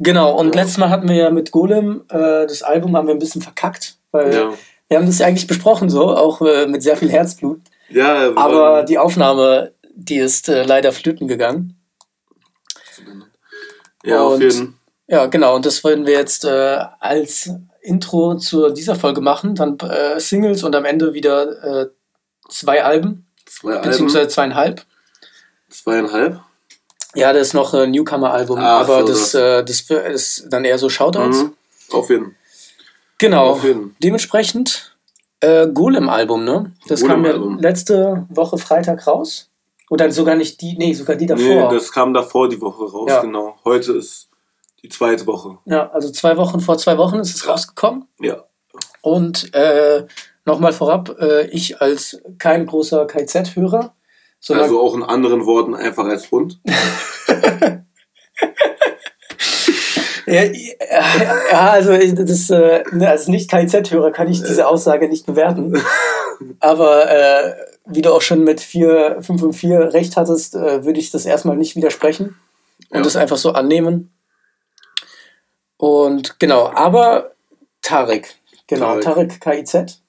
Genau, und letztes Mal hatten wir ja mit Golem, äh, das Album haben wir ein bisschen verkackt, weil Ja. wir haben das ja eigentlich besprochen so, auch äh, mit sehr viel Herzblut. Ja, Aber die Aufnahme, die ist äh, leider flöten gegangen. ja, auf und- jeden Ja, genau, und das wollen wir jetzt äh, als Intro zu dieser Folge machen. Dann äh, Singles und am Ende wieder äh, zwei Alben, zwei beziehungsweise Alben, zweieinhalb. zweieinhalb. Ja, das ist noch ein Newcomer-Album, Ach aber so, das, das- äh, das ist dann eher so Shoutouts. Mhm. Auf jeden Genau. Auf jeden. Dementsprechend äh, Golem-Album, ne? Das kam ja letzte Woche Freitag raus. Oder sogar nicht die, nee, sogar die Nee, davor. das kam davor die Woche raus, Ja. genau. Heute ist die zweite Woche. ja, also zwei Wochen vor zwei Wochen ist es rausgekommen. Ja. Und äh, nochmal vorab, äh, ich als kein großer KZ-Hörer, sondern Also auch in anderen Worten einfach als Hund. ja, ja, also das, äh, ne, als Nicht-KZ-Hörer kann ich diese Aussage nicht bewerten. Aber äh, wie du auch schon mit 4, 5 und 4 recht hattest, äh, würde ich das erstmal nicht widersprechen und Ja. das einfach so annehmen. Und genau, aber Tarek, genau, Tarek. Tarek KIZ,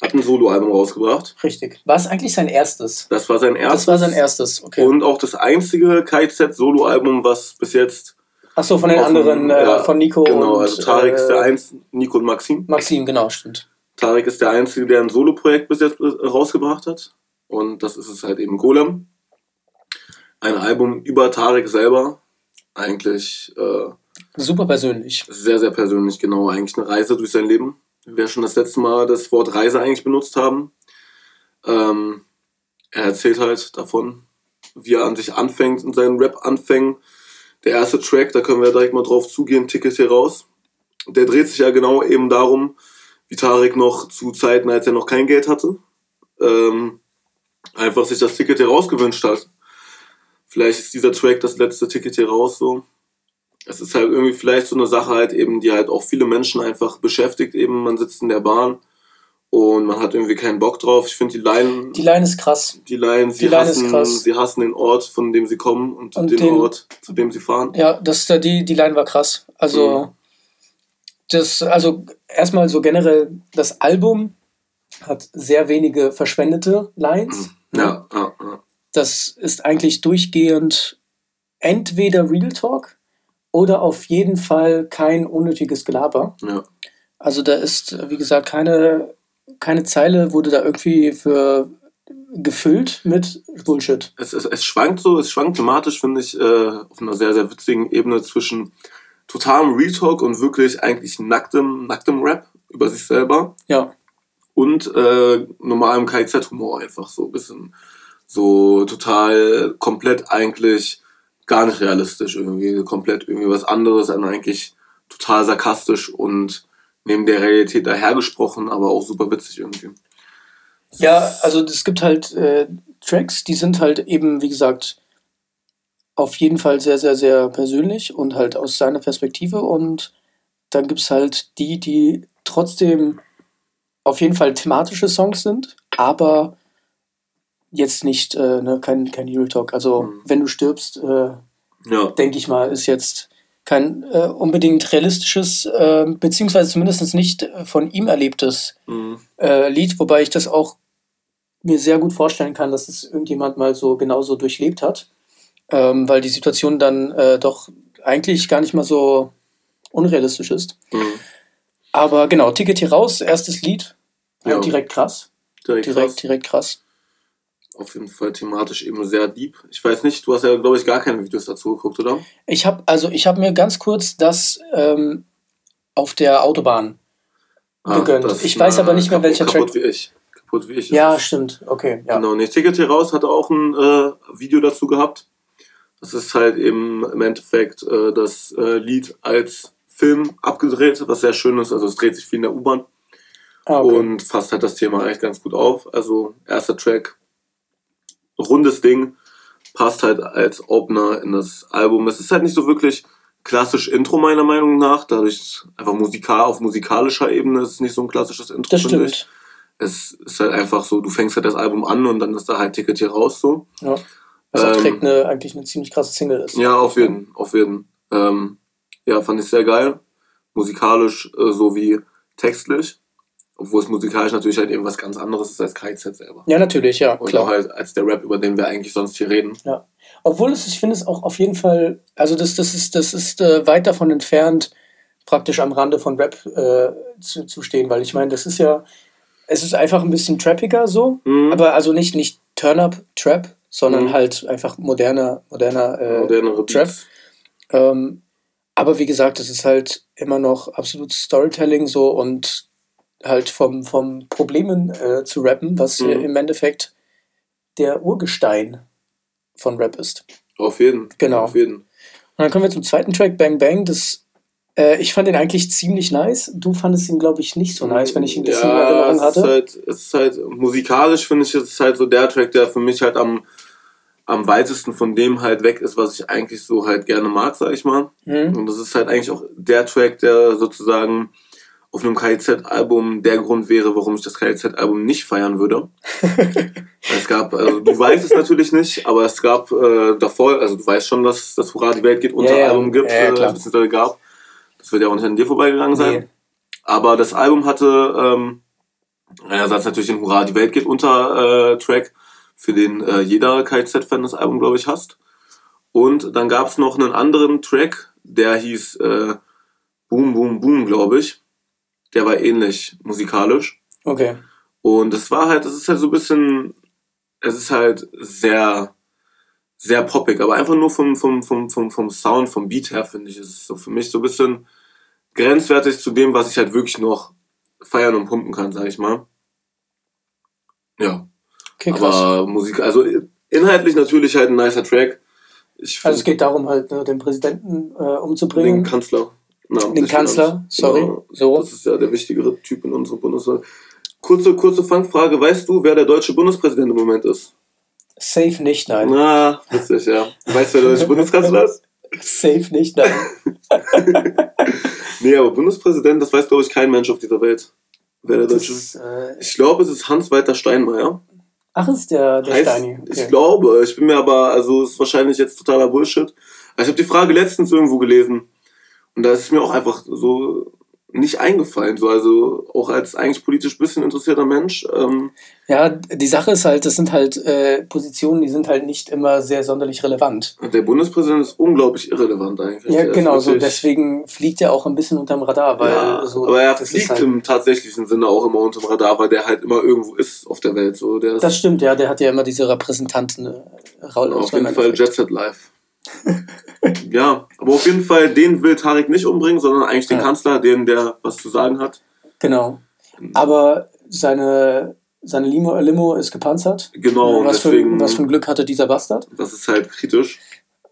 Hat ein Soloalbum rausgebracht. richtig. War es eigentlich sein erstes? Das war sein erstes. Das war sein erstes, okay. Und auch das einzige KZ-Soloalbum, was bis jetzt. Achso, von den anderen, äh, ja, von Nico Genau, und also Tarek ist der äh, Einzige, Nico und Maxim. Maxim, genau, stimmt. Tarek ist der Einzige, der ein Soloprojekt bis jetzt äh, rausgebracht hat. Und das ist es halt eben Golem. Ein Album über Tarek selber. Eigentlich äh, Super persönlich. sehr, sehr persönlich, genau. Eigentlich eine Reise durch sein Leben. Wir schon das letzte Mal das Wort Reise eigentlich benutzt haben. Ähm, er erzählt halt davon, wie er an sich anfängt in seinen Rap-Anfängen. Der erste Track, da können wir direkt mal drauf zugehen, Ticket hier raus. Der dreht sich ja genau eben darum, wie Tarek noch zu Zeiten, als er noch kein Geld hatte, ähm, einfach sich das Ticket hier rausgewünscht hat. Vielleicht ist dieser Track das letzte Ticket hier raus so. Es ist halt irgendwie vielleicht so eine Sache halt eben, die halt auch viele Menschen einfach beschäftigt eben. Man sitzt in der Bahn und man hat irgendwie keinen Bock drauf. Ich finde die Line, Die Line ist krass. die Line, sie die Line ist hassen, krass. sie hassen den Ort, von dem sie kommen und, Und den, den- Ort, zu dem sie fahren. Ja, das, die, die Line war krass. Also, Mhm. das, also erstmal so generell, das Album hat sehr wenige verschwendete Lines. Ja, ja, ja. Das ist eigentlich durchgehend entweder Real Talk oder auf jeden Fall kein unnötiges Gelaber. ja. Also da ist, wie gesagt, keine, keine Zeile wurde da irgendwie für gefüllt mit Bullshit. Es, es, es schwankt so, es schwankt thematisch, finde ich, äh, auf einer sehr, sehr witzigen Ebene zwischen totalem Retalk und wirklich eigentlich nacktem, nacktem Rap über sich selber. Ja, und äh, normalem KZ-Humor einfach so ein bisschen so total komplett eigentlich gar nicht realistisch irgendwie komplett irgendwie was anderes dann eigentlich total sarkastisch und neben der Realität dahergesprochen aber auch super witzig irgendwie Ja, also es gibt halt äh, Tracks, die sind halt eben, wie gesagt, auf jeden Fall sehr, sehr, sehr persönlich und halt aus seiner Perspektive. Und dann gibt es halt die, die trotzdem auf jeden Fall thematische Songs sind, aber jetzt nicht, äh, ne, kein, kein Real Talk. Also, Mhm. wenn du stirbst, äh, ja denke ich mal, ist jetzt kein äh, unbedingt realistisches, äh, beziehungsweise zumindest nicht äh, von ihm erlebtes mhm. äh, Lied, wobei ich das auch mir sehr gut vorstellen kann, dass es irgendjemand mal so genauso durchlebt hat, ähm, weil die Situation dann äh, doch eigentlich gar nicht mal so unrealistisch ist. Mhm. Aber genau, Ticket hier raus, erstes Lied, Ja. direkt krass, direkt, direkt, krass. direkt krass. Auf jeden Fall thematisch eben sehr deep ich weiß nicht du hast ja glaube ich gar keine Videos dazu geguckt oder Ich habe also ich habe mir ganz kurz das ähm, auf der Autobahn gegönnt. das- Ich weiß aber nicht mehr, welcher kaputt Track. wie ich kaputt wie ich Ja, es. stimmt. Okay, ja. Genau, nee, Ticket hier raus hatte auch ein äh, Video dazu gehabt. Das ist halt eben im Endeffekt äh, das äh, Lied als Film abgedreht, was sehr schön ist. Also es dreht sich viel in der U-Bahn Ah, okay. und fasst halt das Thema eigentlich ganz gut auf. Also erster Track, rundes Ding, passt halt als Opener in das Album. Es ist halt nicht so wirklich klassisch Intro meiner Meinung nach, dadurch einfach musikal auf musikalischer Ebene ist es nicht so ein klassisches Intro, das finde ich. stimmt. Es ist halt einfach so, du fängst halt das Album an und dann ist da halt Ticket hier raus so. Ja. Was auch Ähm, direkt eine, eigentlich eine ziemlich krasse Single ist. Ja, auf jeden, auf jeden. Ähm, Ja, fand ich sehr geil. Musikalisch äh, sowie textlich. Obwohl es musikalisch natürlich halt eben was ganz anderes ist als KZ selber. Ja, natürlich, ja. Und klar. auch halt als der Rap, über den wir eigentlich sonst hier reden. Ja. Obwohl es, ich finde es auch auf jeden Fall, also das, das ist, das ist äh, weit davon entfernt, praktisch am Rande von Rap äh, zu, zu stehen, weil ich meine, das ist ja, es ist einfach ein bisschen trappiger so, Mhm. aber also nicht, nicht Turn-Up-Trap, sondern Mhm. halt einfach moderner, moderner äh, Modernere Trap. Ähm, aber wie gesagt, es ist halt immer noch absolut Storytelling so und halt vom, vom Problemen äh, zu rappen, was Mhm. im Endeffekt der Urgestein von Rap ist. Auf jeden. Genau. Auf jeden. Und dann kommen wir zum zweiten Track, Bang Bang. Das, äh, ich fand den eigentlich ziemlich nice. Du fandest ihn, glaube ich, nicht so nice, wenn ich ihn das in ja, Erinnerung es hatte. Ist halt, es ist halt, musikalisch finde ich, es ist halt so der Track, der für mich halt am, am weitesten von dem halt weg ist, was ich eigentlich so halt gerne mag, sag ich mal. Mhm. Und das ist halt eigentlich auch der Track, der sozusagen auf einem KIZ-Album der Grund wäre, warum ich das KIZ-Album nicht feiern würde. es gab, also du weißt es natürlich nicht, aber es gab äh, davor, also du weißt schon, dass das Hurra, die Welt geht unter ja. Album gibt, Ja, ja, äh, beziehungsweise gab. Das wird ja auch nicht an dir vorbeigegangen sein. Nee. Aber das Album hatte ähm, einerseits natürlich den Hurra, die Welt geht unter äh, Track, für den äh, jeder KZ-Fan das Album, glaube ich, hasst. Und dann gab es noch einen anderen Track, der hieß äh, Boom Boom Boom, glaube ich. Der war ähnlich musikalisch. Okay. Und es war halt, es ist halt so ein bisschen, es ist halt sehr, sehr poppig, aber einfach nur vom, vom, vom, vom, vom Sound, vom Beat her, finde ich, ist es so für mich so ein bisschen grenzwertig zu dem, was ich halt wirklich noch feiern und pumpen kann, sag ich mal. Ja. Okay, krass. aber Musik, also inhaltlich natürlich halt ein nicer Track. Ich also es geht darum, halt ne, den Präsidenten äh, umzubringen. den Kanzler. Namentlich Den Kanzler, sorry. Genau. So. Das ist ja der wichtigere Typ in unserem Bundesland. Kurze, kurze Fangfrage. Weißt du, wer der deutsche Bundespräsident im Moment ist? Safe nicht, nein. Na, witzig, ja. Weißt du, wer der deutsche Bundeskanzler ist? Safe nicht, nein. Nee, aber Bundespräsident, das weiß, glaube ich, kein Mensch auf dieser Welt. Wer der Das deutsche ist, äh, Ich glaube, es ist Hans-Walter Steinmeier. ach, ist der, der Heißt- Steini. Ich Okay. glaube, ich bin mir aber, also ist wahrscheinlich jetzt totaler Bullshit. Aber ich habe die Frage letztens irgendwo gelesen und da ist es mir auch einfach so nicht eingefallen. So, also auch als eigentlich politisch bisschen interessierter Mensch. Ähm, Ja, die Sache ist halt, das sind halt äh, Positionen, die sind halt nicht immer sehr sonderlich relevant. der Bundespräsident ist unglaublich irrelevant eigentlich. Ja, Der genau, so deswegen fliegt er auch ein bisschen unterm Radar, weil ja, so. aber er fliegt halt, im tatsächlichen Sinne auch immer unterm Radar, weil der halt immer irgendwo ist auf der Welt. So, der Das stimmt, ja, der hat ja immer diese Repräsentanten-Rolle. auf jeden Fall Jet Set Live. ja, aber auf jeden Fall, den will Tarek nicht umbringen, sondern eigentlich den Ja. Kanzler, den der was zu sagen hat. Genau. Aber seine, seine Limo, Limo ist gepanzert. Genau, und was, für, deswegen, was für ein Glück hatte dieser Bastard. das ist halt kritisch.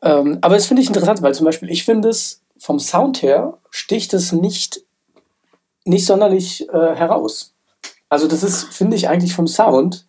Ähm, aber das finde ich interessant, weil zum Beispiel ich finde es vom Sound her sticht es nicht, nicht sonderlich äh, heraus. Also das ist, finde ich, eigentlich vom Sound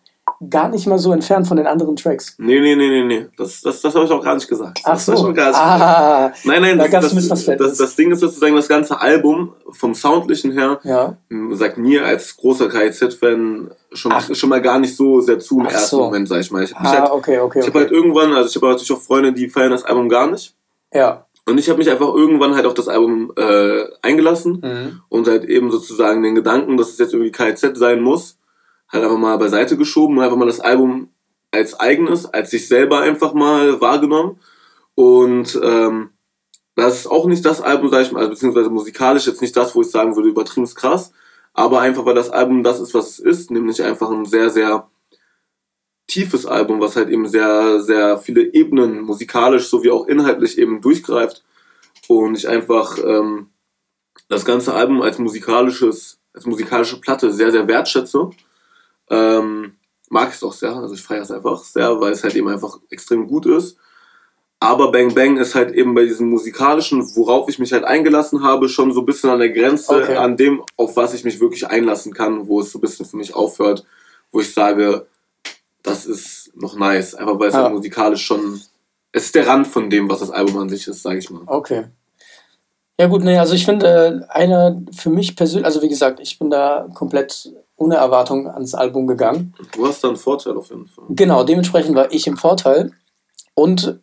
gar nicht mal so entfernt von den anderen Tracks. Nee, nee, nee, nee, nee. Das, das, das habe ich auch gar nicht gesagt. Ach das hab ich so. auch gar nicht gesagt. Ah, Nein, nein, da das, das, das, das Ding ist sozusagen, das ganze Album vom Soundlichen her ja. sagt mir als großer KIZ-Fan schon, Ach. schon mal gar nicht so sehr zu im Ach ersten so. Moment, sag ich mal. Ich habe Ah, halt, okay, okay, ich hab okay. halt irgendwann, also ich habe natürlich auch Freunde, die feiern das Album gar nicht. Ja. Und ich habe mich einfach irgendwann halt auf das Album äh, eingelassen Mhm. und halt eben sozusagen den Gedanken, dass es jetzt irgendwie KIZ sein muss, halt einfach mal beiseite geschoben und einfach mal das Album als eigenes, als sich selber einfach mal wahrgenommen. Und ähm, das ist auch nicht das Album, sag ich mal, also beziehungsweise musikalisch jetzt nicht das, wo ich sagen würde, übertrieben krass, aber einfach, weil das Album das ist, was es ist, nämlich einfach ein sehr, sehr tiefes Album, was halt eben sehr, sehr viele Ebenen musikalisch sowie auch inhaltlich eben durchgreift. Und ich einfach ähm, das ganze Album als musikalisches, als musikalische Platte sehr, sehr wertschätze. Ähm, mag ich es auch sehr, also ich feiere es einfach sehr, weil es halt eben einfach extrem gut ist. Aber Bang Bang ist halt eben bei diesem musikalischen, worauf ich mich halt eingelassen habe, schon so ein bisschen an der Grenze, Okay. an dem, auf was ich mich wirklich einlassen kann, wo es so ein bisschen für mich aufhört, wo ich sage, das ist noch nice. Einfach weil es Ja. halt musikalisch schon, es ist der Rand von dem, was das Album an sich ist, sage ich mal. Okay. Ja gut, nee, also ich finde, äh, einer für mich persönlich, also wie gesagt, ich bin da komplett ohne Erwartung ans Album gegangen. Du hast da einen Vorteil auf jeden Fall. Genau, dementsprechend war ich im Vorteil. Und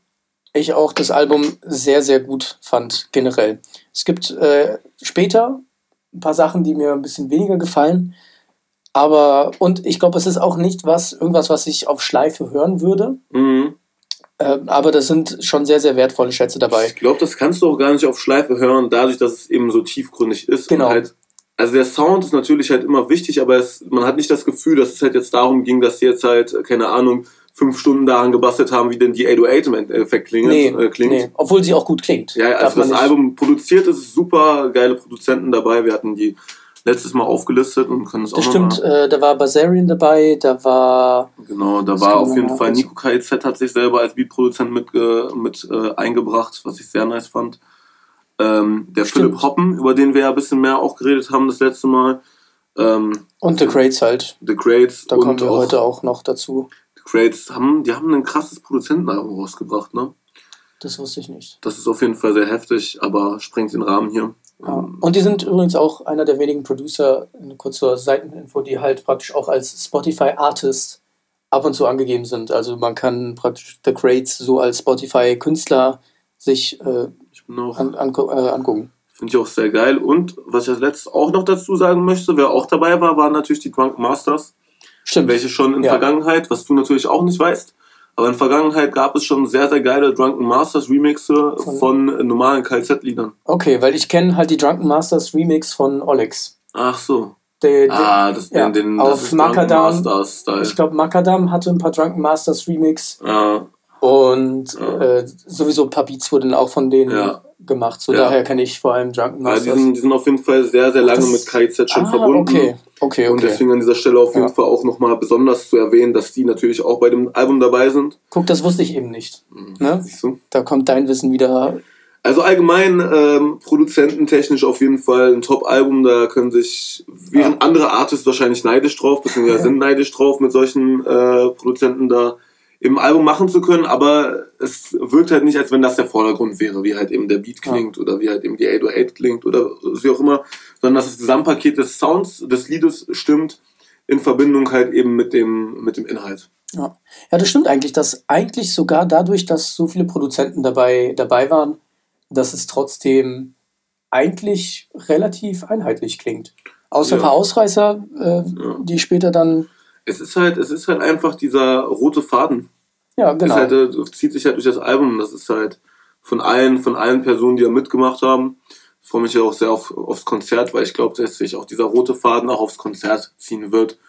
ich auch das Album sehr, sehr gut fand, generell. Es gibt äh, später ein paar Sachen, die mir ein bisschen weniger gefallen. Aber, und ich glaube, es ist auch nicht was, irgendwas, was ich auf Schleife hören würde. Mhm. Äh, aber da sind schon sehr, sehr wertvolle Schätze dabei. Ich glaube, das kannst du auch gar nicht auf Schleife hören, dadurch, dass es eben so tiefgründig ist. Genau. Halt, also der Sound ist natürlich halt immer wichtig, aber es, man hat nicht das Gefühl, dass es halt jetzt darum ging, dass sie jetzt halt, keine Ahnung, fünf Stunden daran gebastelt haben, wie denn die 808 im Endeffekt klingt. Nee, äh, klingt. Nee. Obwohl sie auch gut klingt. Ja, also das Album produziert ist super, geile Produzenten dabei. Wir hatten die letztes Mal aufgelistet und können es auch stimmt, äh, da war Bazarian dabei, da war... Genau, da war auf jeden Fall Nico KZ hat sich selber als Beatproduzent mit, äh, mit äh, eingebracht, was ich sehr nice fand. Ähm, der stimmt. Philipp Hoppen, über den wir ja ein bisschen mehr auch geredet haben das letzte Mal. Ähm, und The Crates halt. The Crates. Da kommen wir auch, heute auch noch dazu. Crates haben, die haben ein krasses Produzentenalbum rausgebracht, ne? Das wusste ich nicht. Das ist auf jeden Fall sehr heftig, aber sprengt den Rahmen hier. Ja. Und die sind übrigens auch einer der wenigen Producer, eine kurze Seiteninfo, die halt praktisch auch als Spotify Artist ab und zu angegeben sind. Also man kann praktisch The Crates so als Spotify Künstler sich äh, an, an, äh, angucken. Finde ich auch sehr geil. Und was ich als letztes auch noch dazu sagen möchte, wer auch dabei war, waren natürlich die Drunk Masters. Stimmt. Welche schon in ja. Vergangenheit, was du natürlich auch nicht weißt, aber in Vergangenheit gab es schon sehr, sehr geile Drunken Masters Remixe von, von normalen KZ-Liedern. Okay, weil ich kenne halt die Drunken Masters Remix von Olex. Ach so. Der, der, ah, das, ja, den, den, auf das Makadam. Ich glaube, Makadam hatte ein paar Drunken Masters Remix. Ja. Und ja. Äh, sowieso ein paar Beats wurden auch von denen ja. gemacht. So daher kenne ich vor allem Drunken Masters. Ja, die, sind, die sind auf jeden Fall sehr, sehr lange das, mit KZ schon ah, verbunden. Okay. Okay, okay. Und deswegen an dieser Stelle auf jeden ja. Fall auch nochmal besonders zu erwähnen, dass die natürlich auch bei dem Album dabei sind. Guck, das wusste ich eben nicht. Mhm. Ne? Siehst du? Da kommt dein Wissen wieder. Also allgemein ähm, produzententechnisch auf jeden Fall ein Top-Album. Da können sich, wären ja. andere Artists wahrscheinlich neidisch drauf, beziehungsweise sind neidisch drauf, mit solchen äh, Produzenten da im Album machen zu können, aber es wirkt halt nicht, als wenn das der Vordergrund wäre, wie halt eben der Beat klingt ja. oder wie halt eben die 808 klingt oder wie auch immer, sondern dass das Gesamtpaket des Sounds des Liedes stimmt in Verbindung halt eben mit dem, mit dem Inhalt. Ja. ja, das stimmt eigentlich, dass eigentlich sogar dadurch, dass so viele Produzenten dabei, dabei waren, dass es trotzdem eigentlich relativ einheitlich klingt. Außer ja. ein paar Ausreißer, äh, ja. die später dann es ist halt, es ist halt einfach dieser rote Faden. Ja, genau. Halt, äh, zieht sich halt durch das Album. Das ist halt von allen, von allen Personen, die da mitgemacht haben. Ich freue mich ja auch sehr auf, aufs Konzert, weil ich glaube, dass sich auch dieser rote Faden auch aufs Konzert ziehen wird.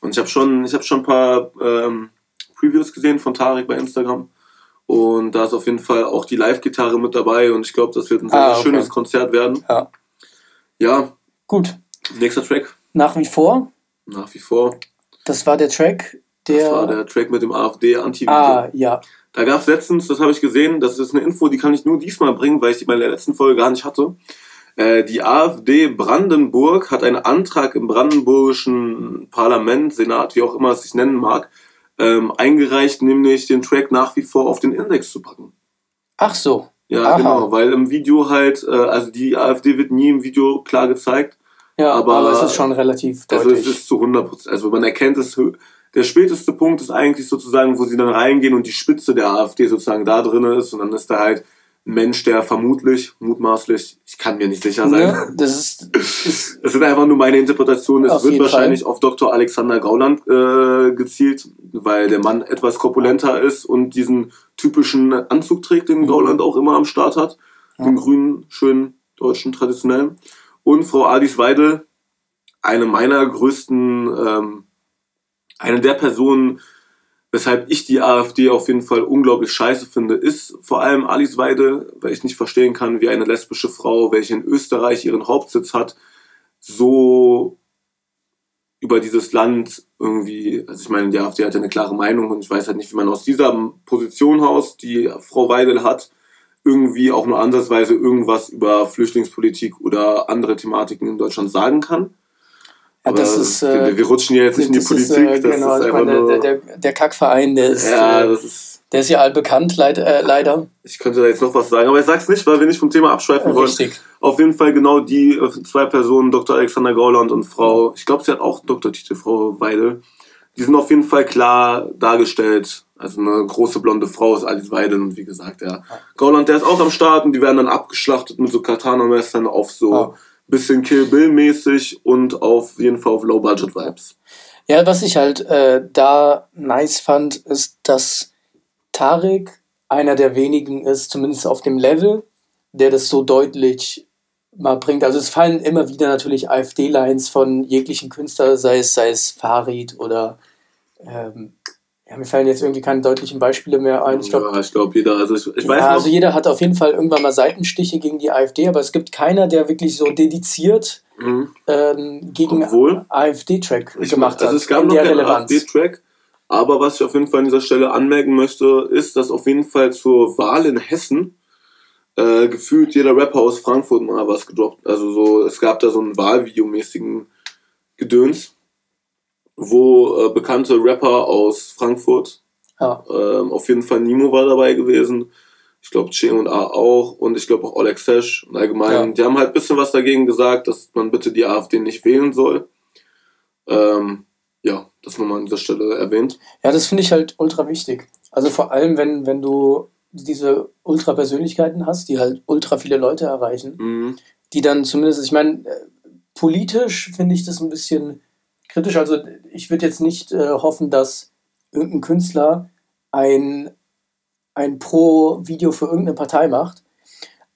Und ich habe schon, ich habe schon ein paar ähm, Previews gesehen von Tarek bei Instagram. Und da ist auf jeden Fall auch die Live-Gitarre mit dabei und ich glaube, das wird ein sehr, ah, okay. schönes Konzert werden. Ja. Ja. Gut. Nächster Track. Nach wie vor. Nach wie vor. Das war der Track, der. Das war der Track mit dem AfD-Anti-Video. Ah, ja. Da gab es letztens, das habe ich gesehen, das ist eine Info, die kann ich nur diesmal bringen, weil ich die bei der letzten Folge gar nicht hatte. Äh, die AfD Brandenburg hat einen Antrag im brandenburgischen Parlament, Senat, wie auch immer es sich nennen mag, ähm, eingereicht, nämlich den Track nach wie vor auf den Index zu packen. Ach so. Ja, Aha. genau, weil im Video halt, äh, also die AfD wird nie im Video klar gezeigt. Ja, aber, aber es ist schon relativ deutlich. Also es ist zu 100 Prozent, also man erkennt es, der späteste Punkt ist eigentlich sozusagen, wo sie dann reingehen und die Spitze der AfD sozusagen da drin ist und dann ist da halt ein Mensch, der vermutlich, mutmaßlich, ich kann mir nicht sicher sein. Ja, das ist, das sind einfach nur meine Interpretationen. Es wird wahrscheinlich Fall. auf Dr. Alexander Gauland äh, gezielt, weil der Mann etwas korpulenter ist und diesen typischen Anzug trägt, den mhm. Gauland auch immer am Start hat. Ja. Den grünen, schönen, deutschen, traditionellen. Und Frau Adis Weidel, eine meiner größten, ähm, eine der Personen, weshalb ich die AfD auf jeden Fall unglaublich scheiße finde, ist vor allem Alice Weidel, weil ich nicht verstehen kann, wie eine lesbische Frau, welche in Österreich ihren Hauptsitz hat, so über dieses Land irgendwie, also ich meine, die AfD hat ja eine klare Meinung und ich weiß halt nicht, wie man aus dieser Position aus, die Frau Weidel hat, irgendwie auch nur ansatzweise irgendwas über Flüchtlingspolitik oder andere Thematiken in Deutschland sagen kann. Ja, das ist, äh, wir, wir, rutschen ja jetzt nicht in die Politik. Ist, äh, genau, also meine, der, der, der, Kackverein, der ist, ja, äh, ist, der ist ja allbekannt, leid, äh, leider. Ich könnte da jetzt noch was sagen, aber ich sag's nicht, weil wir nicht vom Thema abschweifen ja, wollen. Richtig. Auf jeden Fall genau die äh, zwei Personen, Dr. Alexander Gauland und Frau, ich glaube, sie hat auch Dr. Titel, Frau Weidel, die sind auf jeden Fall klar dargestellt. Also eine große blonde Frau ist Alice Weidel und wie gesagt, ja. Gauland, der ist auch am Start und die werden dann abgeschlachtet mit so Katana-Messern auf so Ah. Bisschen Kill Bill-mäßig und auf jeden Fall auf Low-Budget-Vibes. Ja, was ich halt äh, da nice fand, ist, dass Tarek einer der wenigen ist, zumindest auf dem Level, der das so deutlich mal bringt. Also es fallen immer wieder natürlich AfD-Lines von jeglichen Künstler, sei es, sei es Farid oder ähm, ja, mir fallen jetzt irgendwie keine deutlichen Beispiele mehr ein. Ich glaube, ja, ich glaube jeder, also ich, ich weiß ja, noch, also jeder hat auf jeden Fall irgendwann mal Seitenstiche gegen die AfD, aber es gibt keiner, der wirklich so dediziert Mhm. ähm, gegen AfD-Track gemacht also hat. es gab noch keinen. AfD-Track, aber was ich auf jeden Fall an dieser Stelle anmerken möchte, ist, dass auf jeden Fall zur Wahl in Hessen äh, gefühlt jeder Rapper aus Frankfurt mal was gedroppt. Also so, es gab da so einen Wahlvideomäßigen Gedöns, wo äh, bekannte Rapper aus Frankfurt, Ja. ähm, auf jeden Fall Nimo war dabei gewesen, ich glaube C und A auch und ich glaube auch Oleg Sesh und allgemein. Ja. Die haben halt ein bisschen was dagegen gesagt, dass man bitte die AfD nicht wählen soll. Ähm, ja, das nochmal an dieser Stelle erwähnt. Ja, das finde ich halt ultra wichtig. Also vor allem, wenn, wenn du diese Ultra-Persönlichkeiten hast, die halt ultra viele Leute erreichen, Mhm. die dann zumindest, ich meine, äh, politisch finde ich das ein bisschen kritisch. Also ich würde jetzt nicht äh, hoffen, dass irgendein Künstler ein, ein Pro-Video für irgendeine Partei macht,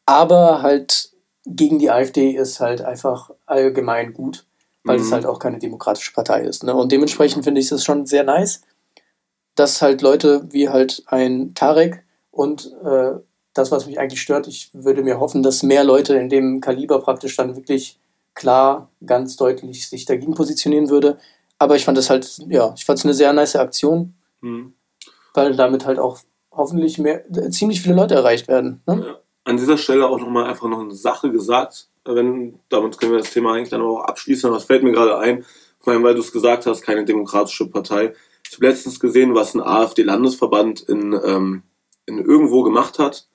aber halt gegen die AfD ist halt einfach allgemein gut, weil es Mhm. halt auch keine demokratische Partei ist. Ne? Und dementsprechend finde ich es schon sehr nice, dass halt Leute wie halt ein Tarek und äh, das, was mich eigentlich stört, ich würde mir hoffen, dass mehr Leute in dem Kaliber praktisch dann wirklich klar, ganz deutlich sich dagegen positionieren würde. Aber ich fand das halt, ja, ich fand es eine sehr nice Aktion, Mhm. weil damit halt auch hoffentlich mehr, ziemlich viele Leute erreicht werden. Ne? Ja. An dieser Stelle auch nochmal einfach noch eine Sache gesagt. Wenn, damit können wir das Thema eigentlich dann auch abschließen. Was fällt mir gerade ein? Vor allem, weil du es gesagt hast, keine demokratische Partei. Ich habe letztens gesehen, was ein AfD-Landesverband in, ähm, in irgendwo gemacht hat.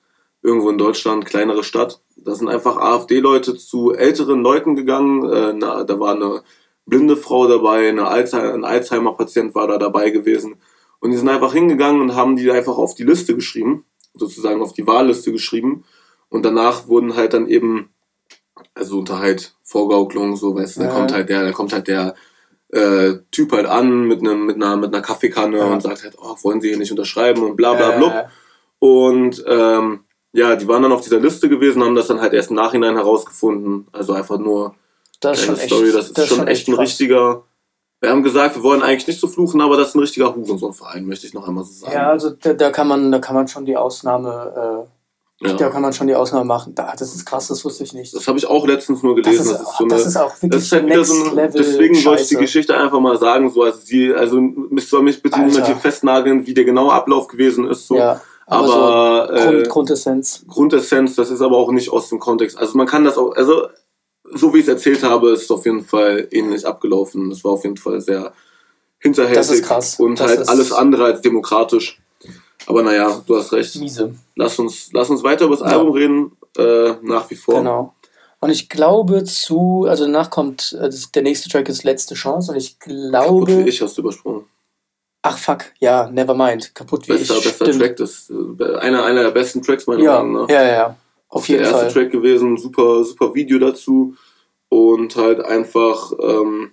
Irgendwo in Deutschland, kleinere Stadt. Da sind einfach AfD-Leute zu älteren Leuten gegangen. Äh, na, da war eine blinde Frau dabei, eine Alzheimer, ein Alzheimer-Patient war da dabei gewesen. Und die sind einfach hingegangen und haben die einfach auf die Liste geschrieben, sozusagen auf die Wahlliste geschrieben. Und danach wurden halt dann eben, also unter halt Vorgaukelung, so, weißt du, da Ja. kommt halt der, da kommt halt der äh, Typ halt an mit einem, mit einer, mit einer Kaffeekanne Ja. und sagt halt, oh, wollen Sie hier nicht unterschreiben und bla bla bla. Äh, Und ähm, ja, die waren dann auf dieser Liste gewesen, haben das dann halt erst im Nachhinein herausgefunden. Also einfach nur das ist eine schon echt, Story, das ist schon echt ein krass. richtiger. Wir haben gesagt, wir wollen eigentlich nicht so fluchen, aber das ist ein richtiger Hurensohnverein, möchte ich noch einmal so sagen. Ja, also da, da kann man, da kann man schon die Ausnahme, äh, Ja. da kann man schon die Ausnahme machen. Da, das ist krass, das wusste ich nicht. Das habe ich auch letztens nur Das gelesen. ist, Das ist, so das eine, ist auch wirklich das halt wieder so ein, Level deswegen wollte ich die Scheiße. Geschichte einfach mal sagen, so, also sie, also, soll mich bitte Alter. niemand hier festnageln, wie der genaue Ablauf gewesen ist, so. Ja, aber, aber, so Grund, äh, Grundessenz. Grundessenz, das ist aber auch nicht aus dem Kontext. Also man kann das auch, also so wie ich es erzählt habe, ist es auf jeden Fall ähnlich abgelaufen. Es war auf jeden Fall sehr hinterhältig Das ist krass. und Das halt alles andere als demokratisch. Aber naja, du hast recht. Miese. Lass uns, lass uns weiter über das Ja. Album reden, äh, nach wie vor. Genau. Und ich glaube zu, also danach kommt, äh, der nächste Track ist Letzte Chance und ich Kaputt wie glaube, ich hast du übersprungen. Ach fuck, ja, never mind, kaputt wie Bester, ich. bester stimmt. Track, das äh, einer, einer der besten Tracks meiner Ja, Meinung nach. ja, ja, ja, auf der jeden erste Fall. Track gewesen, super, super Video dazu und halt einfach, ähm,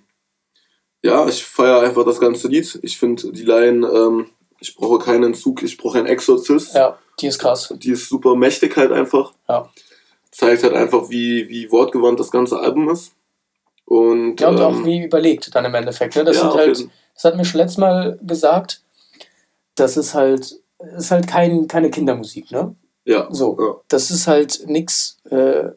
ja, ich feiere einfach das ganze Lied. Ich finde die Line, ähm, ich brauche keinen Entzug, ich brauche einen Exorzist. Ja, die ist krass. Die ist super mächtig halt einfach. Ja. Zeigt halt einfach, wie, wie wortgewandt das ganze Album ist. Und, Ja, und ähm, auch wie überlegt dann im Endeffekt. Ne? Das ja, halt, das hat mir schon letztes Mal gesagt, das ist halt, ist halt kein, keine Kindermusik, ne? ja, So. ja. Das ist halt nix, äh,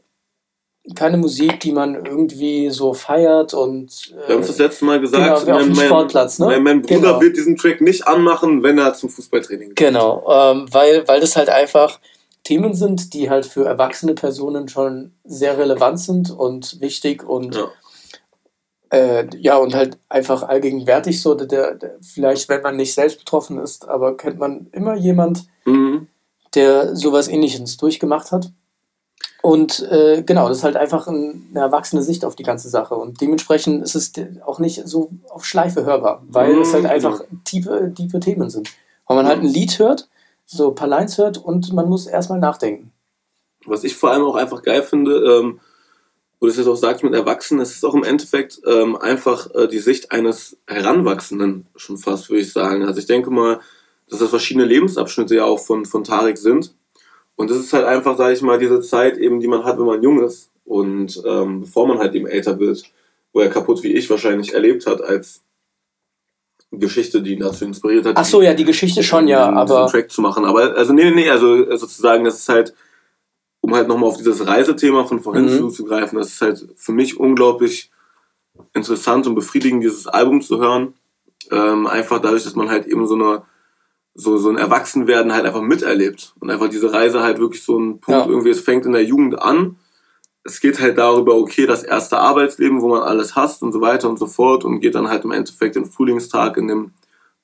keine Musik, die man irgendwie so feiert und Wir haben es das äh, letzte Mal gesagt, genau, auf dem Sportplatz, ne? mein, mein Bruder Genau. wird diesen Track nicht anmachen, wenn er zum Fußballtraining geht. genau, ähm, weil, weil das halt einfach Themen sind, die halt für erwachsene Personen schon sehr relevant sind und wichtig und Ja. Äh, ja, und halt einfach allgegenwärtig so, der, der, vielleicht, wenn man nicht selbst betroffen ist, aber kennt man immer jemand, Mhm. der sowas ähnliches durchgemacht hat. Und äh, genau, das ist halt einfach ein, eine erwachsene Sicht auf die ganze Sache. Und dementsprechend ist es auch nicht so auf Schleife hörbar, weil mhm, es halt einfach tiefe, tiefe Themen sind. Weil man halt ein Lied hört, so ein paar Lines hört und man muss erstmal nachdenken. Was ich vor allem auch einfach geil finde, ähm, wo du es jetzt auch sagst mit Erwachsenen, es ist auch im Endeffekt ähm, einfach äh, die Sicht eines Heranwachsenden schon fast, würde ich sagen. Also ich denke mal, dass das verschiedene Lebensabschnitte ja auch von, von Tarek sind. Und das ist halt einfach, sage ich mal, diese Zeit eben, die man hat, wenn man jung ist. Und ähm, bevor man halt eben älter wird, wo er kaputt wie ich wahrscheinlich erlebt hat als Geschichte, die ihn dazu inspiriert hat. Ach so, ja, die Geschichte schon, ja, aber. Track zu machen. Aber, also, nee, nee, nee, also sozusagen, das ist halt, um halt nochmal auf dieses Reisethema von vorhin mhm. zuzugreifen, das ist halt für mich unglaublich interessant und befriedigend, dieses Album zu hören. Ähm, einfach dadurch, dass man halt eben so eine, so, so ein Erwachsenwerden halt einfach miterlebt. Und einfach diese Reise halt wirklich so ein Punkt ja. irgendwie, es fängt in der Jugend an es geht halt darüber, okay, das erste Arbeitsleben, wo man alles hasst und so weiter und so fort und geht dann halt im Endeffekt den Frühlingstag in dem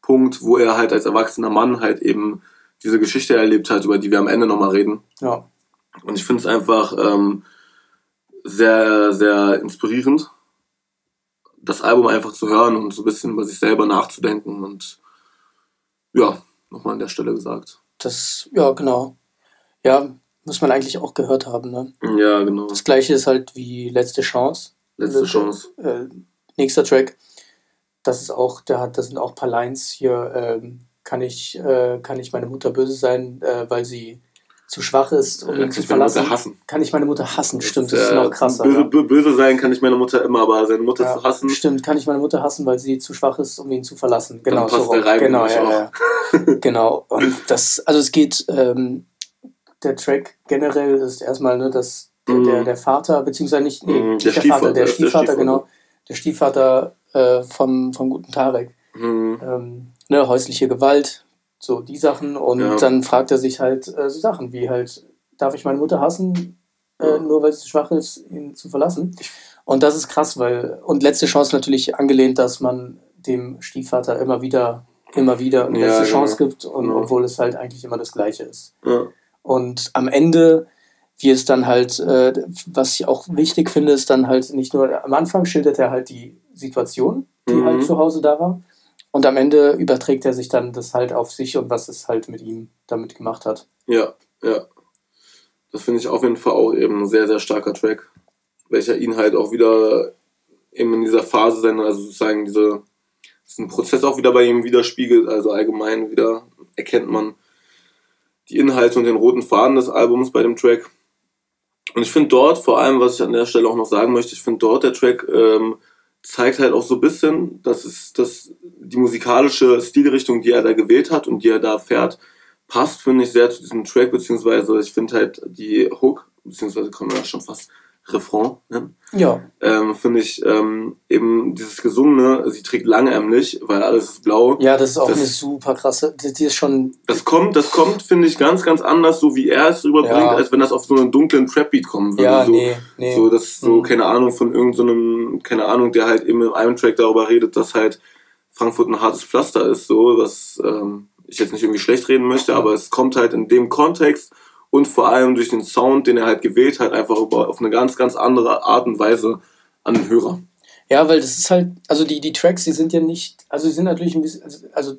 Punkt, wo er halt als erwachsener Mann halt eben diese Geschichte erlebt hat, über die wir am Ende nochmal reden. Ja. Und ich finde es einfach ähm, sehr, sehr inspirierend, das Album einfach zu hören und so ein bisschen über sich selber nachzudenken und ja, nochmal an der Stelle gesagt. Das, ja, genau. Ja, muss man eigentlich auch gehört haben, ne? Ja, genau. Das gleiche ist halt wie Letzte Chance. Letzte Chance. Äh, nächster Track. Das ist auch, der hat, das sind auch ein paar Lines hier. Ähm, kann ich, äh, kann ich meine Mutter böse sein, äh, weil sie zu schwach ist, um ja, ihn zu verlassen. Kann ich meine Mutter hassen? Stimmt, das ist noch krasser. Böse, ja. böse, sein kann ich meine Mutter immer, aber seine Mutter ja, zu hassen. Stimmt, kann ich meine Mutter hassen, weil sie zu schwach ist, um ihn zu verlassen. Genau, Dann passt so der Reim genau, ja, ja. genau. Und das, also es geht ähm, der Track generell ist erstmal, ne, dass der, mhm. der, der Vater, beziehungsweise nicht, nee, mhm, der, der Vater, der Stiefvater, der genau, der Stiefvater äh, von, von guten Tarek. Mhm. Ähm, ne, häusliche Gewalt, so die Sachen. Und ja. dann fragt er sich halt äh, so Sachen wie halt, darf ich meine Mutter hassen, äh, nur weil sie zu schwach ist, ihn zu verlassen? Und das ist krass, weil, und letzte Chance natürlich angelehnt, dass man dem Stiefvater immer wieder, immer wieder eine ja, letzte genau. Chance gibt, und, genau. obwohl es halt eigentlich immer das Gleiche ist. Ja. Und am Ende, wie es dann halt, äh, was ich auch wichtig finde, ist dann halt nicht nur, am Anfang schildert er halt die Situation, die mhm. halt zu Hause da war. Und am Ende überträgt er sich dann das halt auf sich und was es halt mit ihm damit gemacht hat. Ja, ja. Das finde ich auf jeden Fall auch eben ein sehr, sehr starker Track, welcher ihn halt auch wieder eben in dieser Phase seiner, also sozusagen diese, diesen Prozess auch wieder bei ihm widerspiegelt. Also allgemein wieder erkennt man, die Inhalte und den roten Faden des Albums bei dem Track. Und ich finde dort, vor allem, was ich an der Stelle auch noch sagen möchte, ich finde dort der Track ähm, zeigt halt auch so ein bisschen, dass es, dass die musikalische Stilrichtung, die er da gewählt hat und die er da fährt, passt, finde ich, sehr zu diesem Track, beziehungsweise ich finde halt die Hook, beziehungsweise kann man ja schon fast Refrain nennen. Ja. Ähm, Finde ich ähm, eben dieses Gesungene, sie trägt langärmlich, weil alles ist blau. Ja, das ist auch das, eine super krasse, die, die, ist schon... Das kommt, das kommt, finde ich, ganz, ganz anders, so wie er es rüberbringt, ja. als wenn das auf so einen dunklen Trap-Beat kommen würde. Ja, so, nee, nee. So, das so, mhm. keine Ahnung, von irgendeinem, so keine Ahnung, der halt eben in einem Track darüber redet, dass halt Frankfurt ein hartes Pflaster ist, so, was ähm, ich jetzt nicht irgendwie schlecht reden möchte, aber es kommt halt in dem Kontext und vor allem durch den Sound, den er halt gewählt hat, einfach auf eine ganz, ganz andere Art und Weise an den Hörer. Ja, weil das ist halt, also die, die Tracks, die sind ja nicht, also die sind natürlich ein bisschen, also, also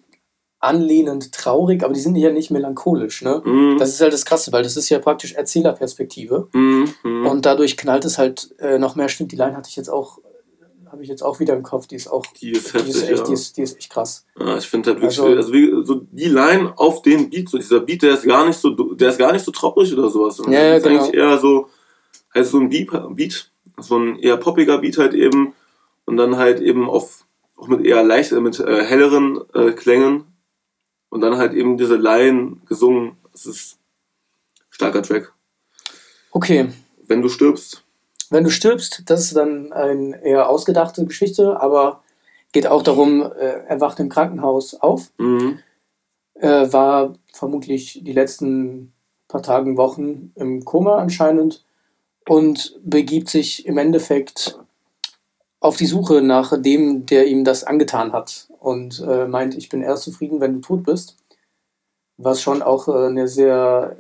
anlehnend traurig, aber die sind ja nicht melancholisch, ne? Mm. Das ist halt das Krasse, weil das ist ja praktisch Erzählerperspektive. Mm, mm. Und dadurch knallt es halt äh, noch mehr. Stimmt, die Line hatte ich jetzt auch habe ich jetzt auch wieder im Kopf. Die ist auch. Die ist, heftig, die ist, echt, ja. die ist, die ist echt krass. Ja, ich finde halt wirklich, also, also wie, so die Line auf den Beat, so dieser Beat, der ist gar nicht so, der ist gar nicht so troppig oder sowas. Und ja, ja, ist genau. eigentlich eher so, halt so ein Beat, so ein eher poppiger Beat halt eben und dann halt eben auf, auch mit eher leicht, mit äh, helleren äh, Klängen und dann halt eben diese Line gesungen. Das ist starker Track. Okay. Wenn du stirbst. Wenn du stirbst, das ist dann eine eher ausgedachte Geschichte, aber geht auch darum, äh, er wacht im Krankenhaus auf, mhm. äh, war vermutlich die letzten paar Tagen, Wochen im Koma anscheinend und begibt sich im Endeffekt auf die Suche nach dem, der ihm das angetan hat und äh, meint, ich bin erst zufrieden, wenn du tot bist. Was schon auch äh, eine sehr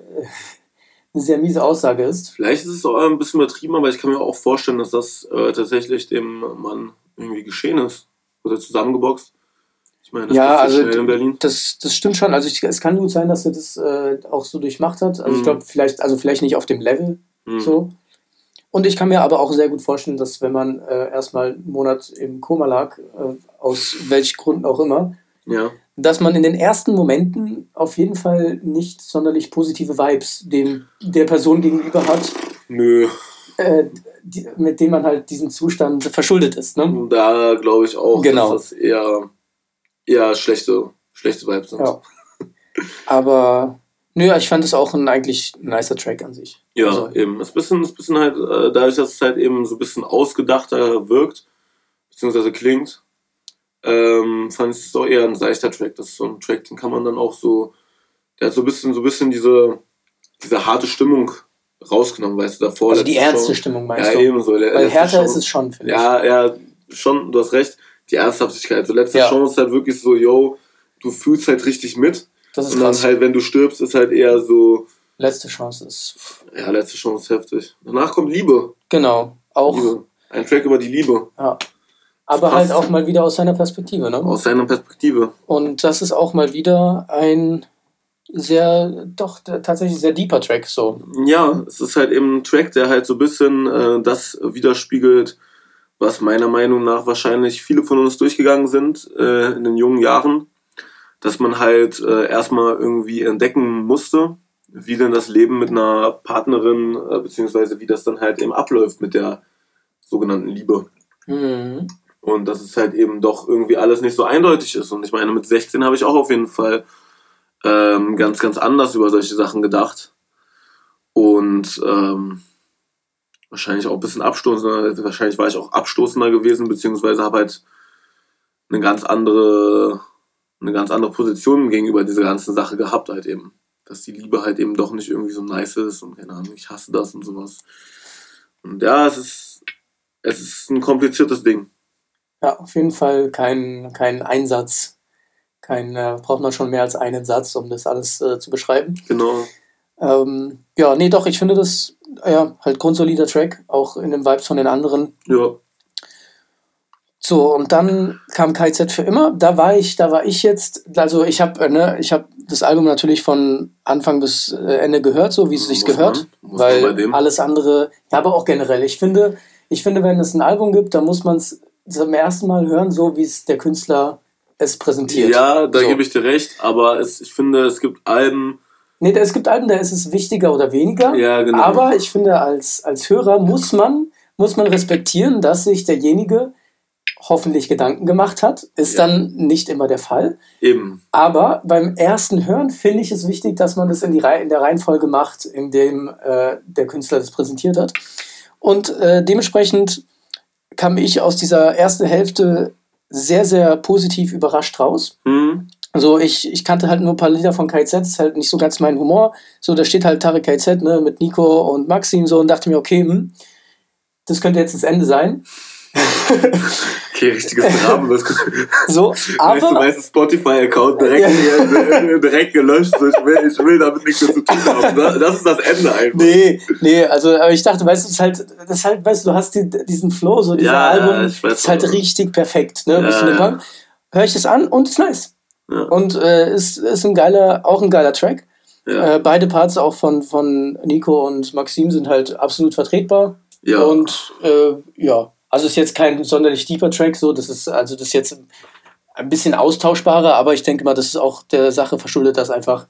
eine sehr miese Aussage ist. Vielleicht ist es auch ein bisschen übertrieben, aber ich kann mir auch vorstellen, dass das äh, tatsächlich dem Mann irgendwie geschehen ist. Oder zusammengeboxt. Ich meine, das ja, also schnell in Berlin. das, das stimmt schon. Also ich, es kann gut sein, dass er das äh, auch so durchmacht hat. Also ich Mhm. glaube, vielleicht, also vielleicht nicht auf dem Level Mhm. so. Und ich kann mir aber auch sehr gut vorstellen, dass wenn man äh, erstmal einen Monat im Koma lag, äh, aus welchen Gründen auch immer, Ja. Dass man in den ersten Momenten auf jeden Fall nicht sonderlich positive Vibes dem, der Person gegenüber hat, Nö. äh, die, mit dem man halt diesen Zustand verschuldet ist. Ne? Da glaube ich auch, Genau. dass das eher, eher schlechte, schlechte Vibes sind. Ja. Aber nö, ich fand es auch ein eigentlich nicer Track an sich. Ja, Also, eben. Ein bisschen, ein bisschen halt, äh, dadurch, dass es halt eben so ein bisschen ausgedachter wirkt, beziehungsweise klingt, ähm, fand ich es auch eher ein seichter Track. Das ist so ein Track, den kann man dann auch so, der hat so ein bisschen, so ein bisschen diese, diese harte Stimmung rausgenommen, weißt du, davor. also die ernste Show. Stimmung meinst Ja, du? eben so. Weil härter Show. ist es schon, finde Ja, ja, schon, du hast recht. Die Ernsthaftigkeit. So letzte Ja. Chance ist halt wirklich so, yo, du fühlst halt richtig mit. ich. Das ist Und dann krass. halt, wenn du stirbst, ist halt eher so, Letzte Chance ist. ja, letzte Chance ist heftig. Danach kommt Liebe. Genau. Auch. Liebe. Ein Track über die Liebe. Ja. Aber Krass. halt auch mal wieder aus seiner Perspektive. Ne? Aus seiner Perspektive. Und das ist auch mal wieder ein sehr, doch tatsächlich sehr deeper Track. So. Ja, es ist halt eben ein Track, der halt so ein bisschen äh, das widerspiegelt, was meiner Meinung nach wahrscheinlich viele von uns durchgegangen sind äh, in den jungen Jahren. Dass man halt äh, erstmal irgendwie entdecken musste, wie denn das Leben mit einer Partnerin, äh, beziehungsweise wie das dann halt eben abläuft mit der sogenannten Liebe. Mhm. Und dass es halt eben doch irgendwie alles nicht so eindeutig ist. Und ich meine, mit 16 habe ich auch auf jeden Fall ähm, ganz, ganz anders über solche Sachen gedacht. Und ähm, wahrscheinlich auch ein bisschen abstoßender, wahrscheinlich war ich auch abstoßender gewesen, beziehungsweise habe halt eine ganz andere, eine ganz andere Position gegenüber dieser ganzen Sache gehabt, halt eben. Dass die Liebe halt eben doch nicht irgendwie so nice ist und keine Ahnung, ich hasse das und sowas. Und ja, es ist, es ist ein kompliziertes Ding. Ja, auf jeden Fall kein, kein Einsatz. Kein, äh, braucht man schon mehr als einen Satz, um das alles äh, zu beschreiben. Genau. Ähm, ja, nee, doch, ich finde das ja, halt grundsolider Track, auch in den Vibes von den anderen. Ja. So, und dann kam KZ für immer. Da war ich, da war ich jetzt, also ich habe ne, ich hab das Album natürlich von Anfang bis äh, Ende gehört, so wie es sich Muss gehört. man, weil alles andere, ja, aber auch generell. Ich finde, ich finde, wenn es ein Album gibt, dann muss man es zum ersten Mal hören, so wie es der Künstler es präsentiert. Ja, da so. gebe ich dir recht, aber es, ich finde, es gibt Alben. Nee, es gibt Alben, da ist es wichtiger oder weniger. Ja, genau. Aber ich finde, als, als Hörer muss man, muss man respektieren, dass sich derjenige hoffentlich Gedanken gemacht hat. Ist Ja. dann nicht immer der Fall. Eben. Aber beim ersten Hören finde ich es wichtig, dass man das in, die Reihe, in der Reihenfolge macht, in dem äh, der Künstler das präsentiert hat. Und äh, dementsprechend kam ich aus dieser ersten Hälfte sehr, sehr positiv überrascht raus. Hm? Also ich, ich kannte halt nur ein paar Lieder von KZ, das ist halt nicht so ganz mein Humor. So, da steht halt Tarek KZ, ne, mit Nico und Maxim so und dachte mir, okay, hm, das könnte jetzt das Ende sein. Okay, richtiges Drama. So, weißt du, aber weißt du, Spotify-Account direkt, Ja. direkt gelöscht. So, Ich will, ich will damit nichts mehr zu tun haben. Das, das ist das Ende einfach. nee, nee, also aber ich dachte, weißt du, es ist halt, das halt, weißt du, du hast die, diesen Flow, so dieser Ja, Album, ich weiß ist halt auch. richtig perfekt, ne? Ja, Bist du ja. dabei? Hör ich das an und ist nice. Ja. Und äh, ist, ist ein geiler, auch ein geiler Track. Ja. Äh, beide Parts auch von, von Nico und Maxim sind halt absolut vertretbar. ja. Und äh, ja, also ist jetzt kein sonderlich deeper Track, so, das ist, also das ist jetzt ein bisschen austauschbarer, aber ich denke mal, das ist auch der Sache verschuldet, dass einfach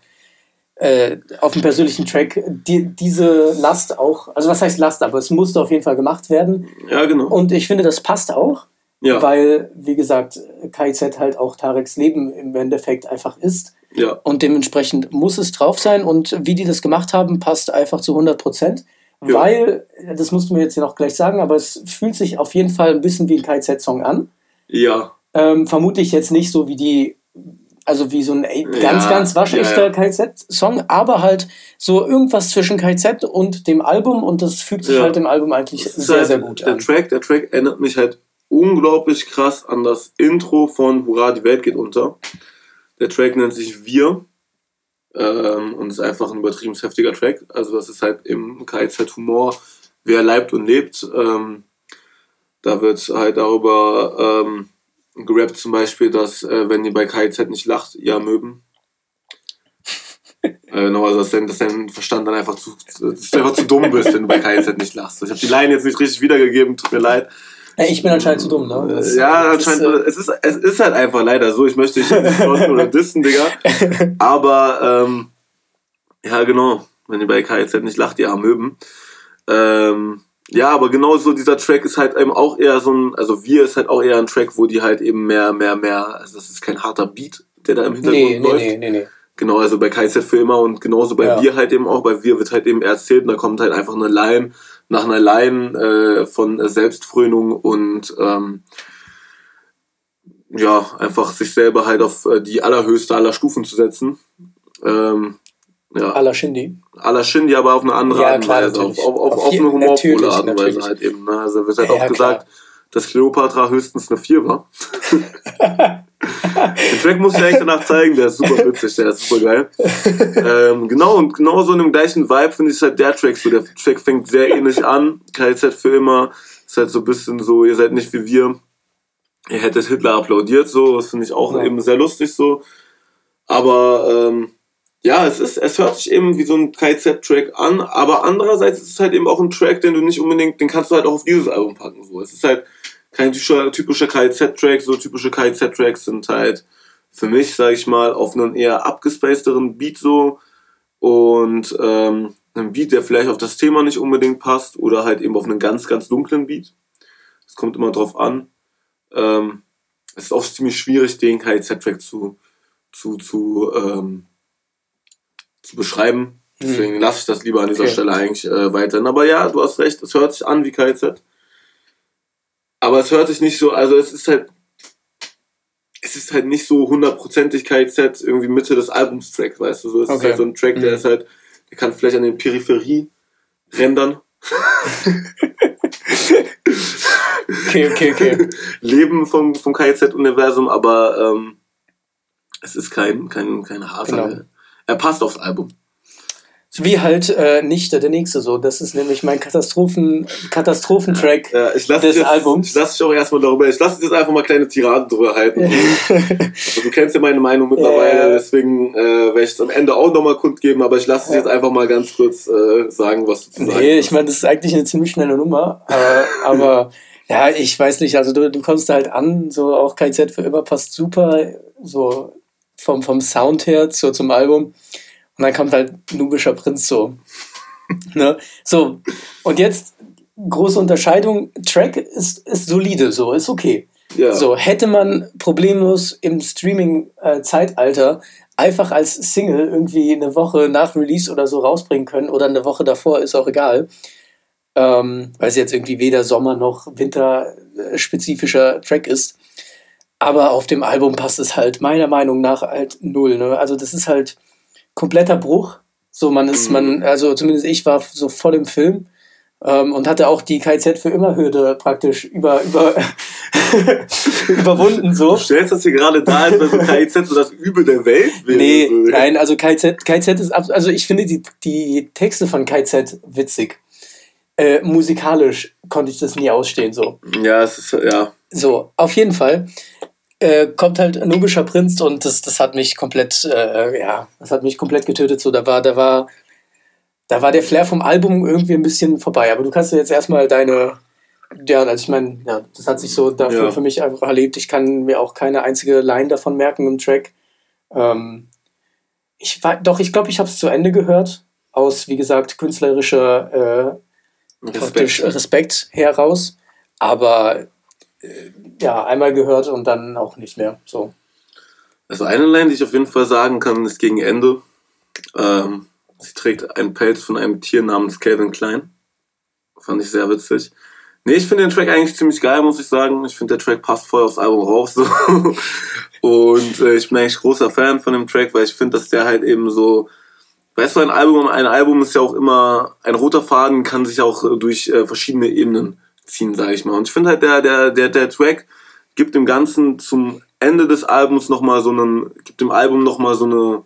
äh, auf dem persönlichen Track die, diese Last auch, also was heißt Last, aber es musste auf jeden Fall gemacht werden. ja, genau. Und ich finde, das passt auch, Ja, weil, wie gesagt, KIZ halt auch Tareks Leben im Endeffekt einfach ist. ja. Und dementsprechend muss es drauf sein. Und wie die das gemacht haben, passt einfach zu 100 Prozent. Ja. Weil, das musst du mir jetzt ja noch gleich sagen, aber es fühlt sich auf jeden Fall ein bisschen wie ein KZ-Song an. Ja, Ähm, vermute ich jetzt nicht so wie die, also wie so ein ganz, Ja, ganz waschechter ja, KZ-Song, aber halt so irgendwas zwischen KZ und dem Album und das fügt sich halt dem Album eigentlich sehr, halt, sehr gut der an. Track, der Track erinnert mich halt unglaublich krass an das Intro von Hurra, die Welt geht unter. Der Track nennt sich Wir. Ähm, und ist einfach ein übertrieben heftiger Track. Also das ist halt im KIZ Humor, wer leibt und lebt. Ähm, da wird halt darüber ähm, gerappt zum Beispiel, dass äh, wenn ihr bei KIZ nicht lacht, ihr Möben. äh, no, also dass dein, dass dein Verstand dann einfach zu, dass du einfach zu dumm bist, wenn du bei KIZ nicht lachst. Ich habe die Line jetzt nicht richtig wiedergegeben, tut mir leid. Ja, ich bin anscheinend zu dumm, ne? Das, ja, anscheinend, ist, äh, es, ist, es ist halt einfach leider so. Ich möchte dich nicht oder dissen, Digga. Aber, ähm, ja, genau. Wenn ihr bei KIZ nicht lacht, ihr Amöben. Ähm, ja, aber genau so dieser Track ist halt eben auch eher so ein, also wir ist halt auch eher ein Track, wo die halt eben mehr, mehr, mehr, also das ist kein harter Beat, der da im Hintergrund nee, läuft. Nee, nee, nee, nee. Genau, also bei KZ für immer und genauso bei ja. wir halt eben auch, bei wir wird halt eben erzählt und da kommt halt einfach eine Line nach einer Line äh, von Selbstfrönung und ähm, ja, einfach sich selber halt auf äh, die allerhöchste aller Stufen zu setzen. Ähm, ja. Aller Shindy. Aller Shindy, aber auf eine andere ja, Art und Weise. Auf, auf, auf, auf, eine humorvolle Art und Weise halt eben. Ne? Also wird halt ja, auch gesagt, dass Cleopatra höchstens eine 4 war. Den Track muss ich eigentlich danach zeigen, der ist super witzig, der ist super geil. ähm, genau, und genau so in dem gleichen Vibe finde ich halt der Track so. Der Track fängt sehr ähnlich an. KZ für immer. Ist halt so ein bisschen so, ihr seid nicht wie wir. Ihr hättet Hitler applaudiert, so. Das finde ich auch ja. eben sehr lustig so. Aber ähm, ja, es ist, es hört sich eben wie so ein KZ-Track an, aber andererseits ist es halt eben auch ein Track, den du nicht unbedingt, den kannst du halt auch auf dieses Album packen. So. Es ist halt kein typischer, typischer KZ-Track, so typische KZ-Tracks sind halt für mich, sag ich mal, auf einen eher abgespacederen Beat so und ähm, einen Beat, der vielleicht auf das Thema nicht unbedingt passt oder halt eben auf einen ganz, ganz dunklen Beat. Es kommt immer drauf an. Ähm, es ist auch ziemlich schwierig, den KZ-Track zu, zu, zu, ähm, zu beschreiben. Deswegen hm. lasse ich das lieber an dieser okay. Stelle eigentlich äh, weiterhin. Aber ja, du hast recht, es hört sich an wie KZ. Aber es hört sich nicht so, also es ist halt, es ist halt nicht so hundertprozentig KZ irgendwie Mitte des Albums Track, weißt du, so, es okay. ist halt so ein Track, der mhm. ist halt, der kann vielleicht an den Peripherie rendern. okay, okay, okay. Leben vom, vom KZ-Universum, aber ähm, es ist kein, kein, kein harter. Genau. Er passt aufs Album. Wie halt äh, nicht der nächste so. Das ist nämlich mein Katastrophen, Katastrophentrack ja, ich des jetzt, Albums. Ich lasse dich auch erstmal darüber, ich lasse jetzt einfach mal kleine Tiraden drüber halten. also, du kennst ja meine Meinung mittlerweile, ja. deswegen äh, werde ich es am Ende auch nochmal kundgeben, aber ich lasse dich jetzt einfach mal ganz kurz äh, sagen, was du zu sagen Nee, ich meine, das ist eigentlich eine ziemlich schnelle Nummer, äh, aber ja, ich weiß nicht, also du, du kommst halt an, so auch KZ für immer passt super, so vom, vom Sound her zu, zum Album. Und dann kommt halt Nubischer Prinz so. ne? So, und jetzt große Unterscheidung. Track ist, ist solide, so, ist okay. Ja. So, hätte man problemlos im Streaming-Zeitalter einfach als Single irgendwie eine Woche nach Release oder so rausbringen können oder eine Woche davor, ist auch egal. Ähm, weil es jetzt irgendwie weder Sommer noch Winter-spezifischer Track ist. Aber auf dem Album passt es halt meiner Meinung nach halt null. Ne? Also das ist halt kompletter Bruch. So, man ist, man, mhm. also zumindest ich war so voll im Film ähm, und hatte auch die KZ für immer Hürde praktisch über, über überwunden. So. Du stellst das hier gerade da, als wäre so KZ so das Übel der Welt wäre. Nee, so. nein, also KZ, KZ ist, also ich finde die, die Texte von KZ witzig. Äh, musikalisch konnte ich das nie ausstehen, so. Ja, es ist, ja. So, auf jeden Fall äh, kommt halt Nubischer Prinz und das, das hat mich komplett, äh, ja, das hat mich komplett getötet. So, da war, da war, da war der Flair vom Album irgendwie ein bisschen vorbei. Aber du kannst jetzt erstmal deine, ja, also ich meine, ja, das hat sich so dafür ja. für mich einfach erlebt. Ich kann mir auch keine einzige Line davon merken im Track. Ähm, ich war, doch, ich glaube, ich habe es zu Ende gehört. Aus, wie gesagt, künstlerischer äh, Respekt. Respekt heraus. Aber ja, einmal gehört und dann auch nicht mehr. So. Also eine Line, die ich auf jeden Fall sagen kann, ist gegen Ende. Ähm, sie trägt einen Pelz von einem Tier namens Calvin Klein. Fand ich sehr witzig. Nee, ich finde den Track eigentlich ziemlich geil, muss ich sagen. Ich finde, der Track passt voll aufs Album rauf. So. Und äh, ich bin eigentlich großer Fan von dem Track, weil ich finde, dass der halt eben so. Weißt du, ein Album, ein Album ist ja auch immer, ein roter Faden kann sich auch durch äh, verschiedene Ebenen ziehen, sage ich mal. Und ich finde halt, der, der, der, der Track gibt dem Ganzen zum Ende des Albums nochmal so einen, gibt dem Album nochmal so eine,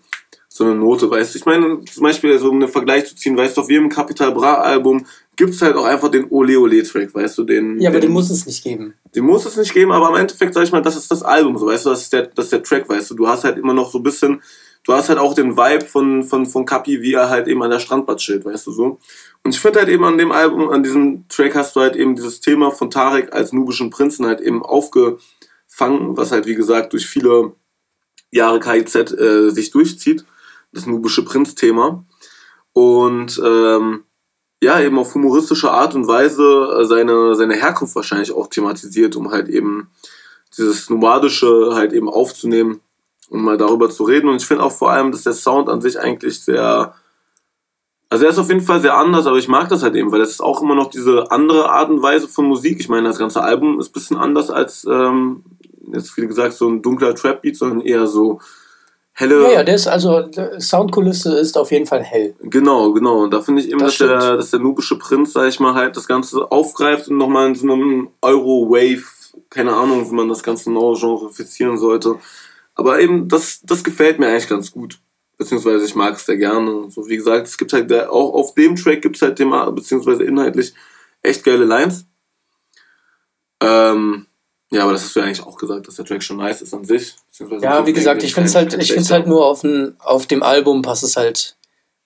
so eine Note, weißt du. Ich meine, zum Beispiel, so um einen Vergleich zu ziehen, weißt du, auf jedem Capital Bra Album gibt es halt auch einfach den Ole Ole Track, weißt du, den. Ja, aber den, den muss es nicht geben. Den muss es nicht geben, aber im Endeffekt, sag ich mal, das ist das Album, so, weißt du, das ist der, das ist der Track, weißt du. Du hast halt immer noch so ein bisschen, du hast halt auch den Vibe von, von, von Kapi, wie er halt eben an der Strandbad chillt, weißt du, so. Und ich finde halt eben an dem Album, an diesem Track hast du halt eben dieses Thema von Tarek als nubischen Prinzen halt eben aufgefangen, was halt, wie gesagt, durch viele Jahre KIZ äh, sich durchzieht das nubische Prinz-Thema. Und ähm, ja, eben auf humoristische Art und Weise äh, seine, seine Herkunft wahrscheinlich auch thematisiert, um halt eben dieses Nomadische halt eben aufzunehmen um mal darüber zu reden. Und ich finde auch vor allem, dass der Sound an sich eigentlich sehr. Also er ist auf jeden Fall sehr anders, aber ich mag das halt eben, weil es ist auch immer noch diese andere Art und Weise von Musik. Ich meine, das ganze Album ist ein bisschen anders als, ähm, jetzt wie gesagt, so ein dunkler Trap-Beat, sondern eher so helle. Ja, ja, der ist also, Soundkulisse ist auf jeden Fall hell. Genau, genau. Und da finde ich eben, das dass, der, dass der nubische Prinz, sag ich mal, halt das Ganze aufgreift und nochmal in so einem Euro-Wave, keine Ahnung, wie man das Ganze genau genreifizieren sollte. Aber eben, das, das gefällt mir eigentlich ganz gut. Beziehungsweise ich mag es sehr gerne. So wie gesagt, es gibt halt der, auch auf dem Track gibt es halt Thema, beziehungsweise inhaltlich echt geile Lines. Ähm, ja, aber das hast du ja eigentlich auch gesagt, dass der Track schon nice ist an sich. Ja, wie gesagt, ich finde es halt, ich find's halt nur auf, ein, auf dem Album passt es halt,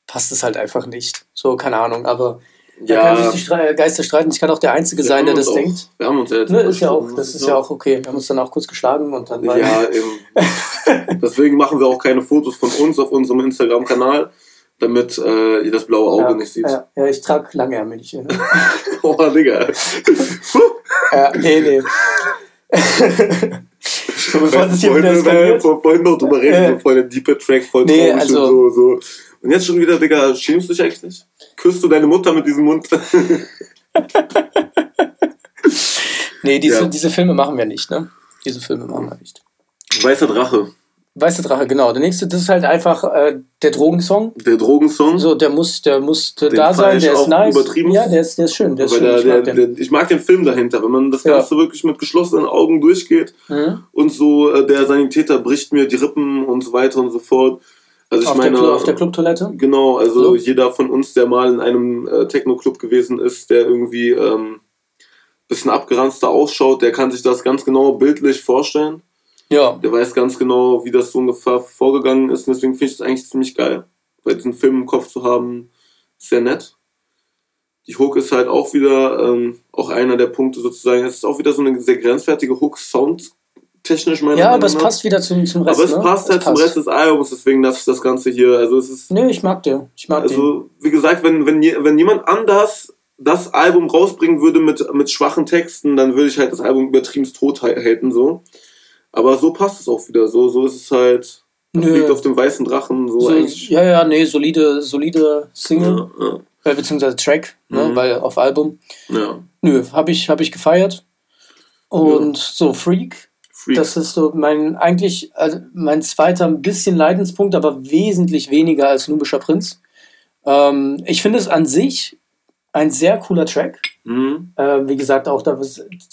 passt es halt einfach nicht. So, keine Ahnung, aber ja, da kann sich die Geister streiten. Ich kann auch der Einzige sein, der das auch, denkt. Wir haben uns ja ne, ist ja auch, Das ist ja auch okay. Wir haben uns dann auch kurz geschlagen und dann war Ja, eben. Deswegen machen wir auch keine Fotos von uns auf unserem Instagram-Kanal, damit äh, ihr das blaue Auge ja, nicht seht. Ja, ja ich trage langärmelige. Ne? oh, Digga. ja, nee, nee so, bevor das hier wieder vorhin noch drüber reden, äh, so voll der deeper Track, voll nee, also, so, so. Und jetzt schon wieder, Digga, schämst du dich eigentlich nicht? Küsst du deine Mutter mit diesem Mund? nee, diese, ja. diese Filme machen wir nicht, ne? Diese Filme machen wir nicht. Weißer Drache. Weiße Drache, genau. Der nächste, das ist halt einfach äh, der Drogensong. Der Drogensong. So, der muss, der muss da sein, der ist nice. Übertrieben. Ja, der ist, der ist schön. Der ist schön. Der, ich, mag der, der, ich, mag den Film dahinter, wenn man das ja. Ganze wirklich mit geschlossenen Augen durchgeht mhm. und so, äh, der Sanitäter bricht mir die Rippen und so weiter und so fort. Also ich auf meine, der auf der Clubtoilette? Genau, also so. jeder von uns, der mal in einem äh, Techno-Club gewesen ist, der irgendwie ähm, bisschen abgeranzter ausschaut, der kann sich das ganz genau bildlich vorstellen. Ja. Der weiß ganz genau, wie das so ungefähr vorgegangen ist. Und deswegen finde ich es eigentlich ziemlich geil. Weil diesen Film im Kopf zu haben, ist sehr nett. Die Hook ist halt auch wieder ähm, auch einer der Punkte sozusagen. Es ist auch wieder so eine sehr grenzwertige Hook, soundtechnisch meiner Ja, aber es passt wieder zum, zum Rest. Aber es ne? passt halt es zum passt. Rest des Albums, deswegen das, das Ganze hier. Also es ist. Nee, ich mag den. Ich mag also, den. wie gesagt, wenn, wenn, wenn jemand anders das Album rausbringen würde mit, mit schwachen Texten, dann würde ich halt das Album übertrieben tot halten, so. Aber so passt es auch wieder. So, so ist es halt. Liegt auf dem weißen Drachen. So, so Ja, ja, nee, solide, solide Single. Ja, ja. Äh, beziehungsweise Track, ne, mhm. weil auf Album. Ja. Nö, habe ich, hab ich gefeiert. Und ja. so, Freak. Freak. Das ist so mein, eigentlich, also mein zweiter ein bisschen Leidenspunkt, aber wesentlich weniger als Nubischer Prinz. Ähm, ich finde es an sich ein sehr cooler Track. Mhm. Äh, wie gesagt, auch da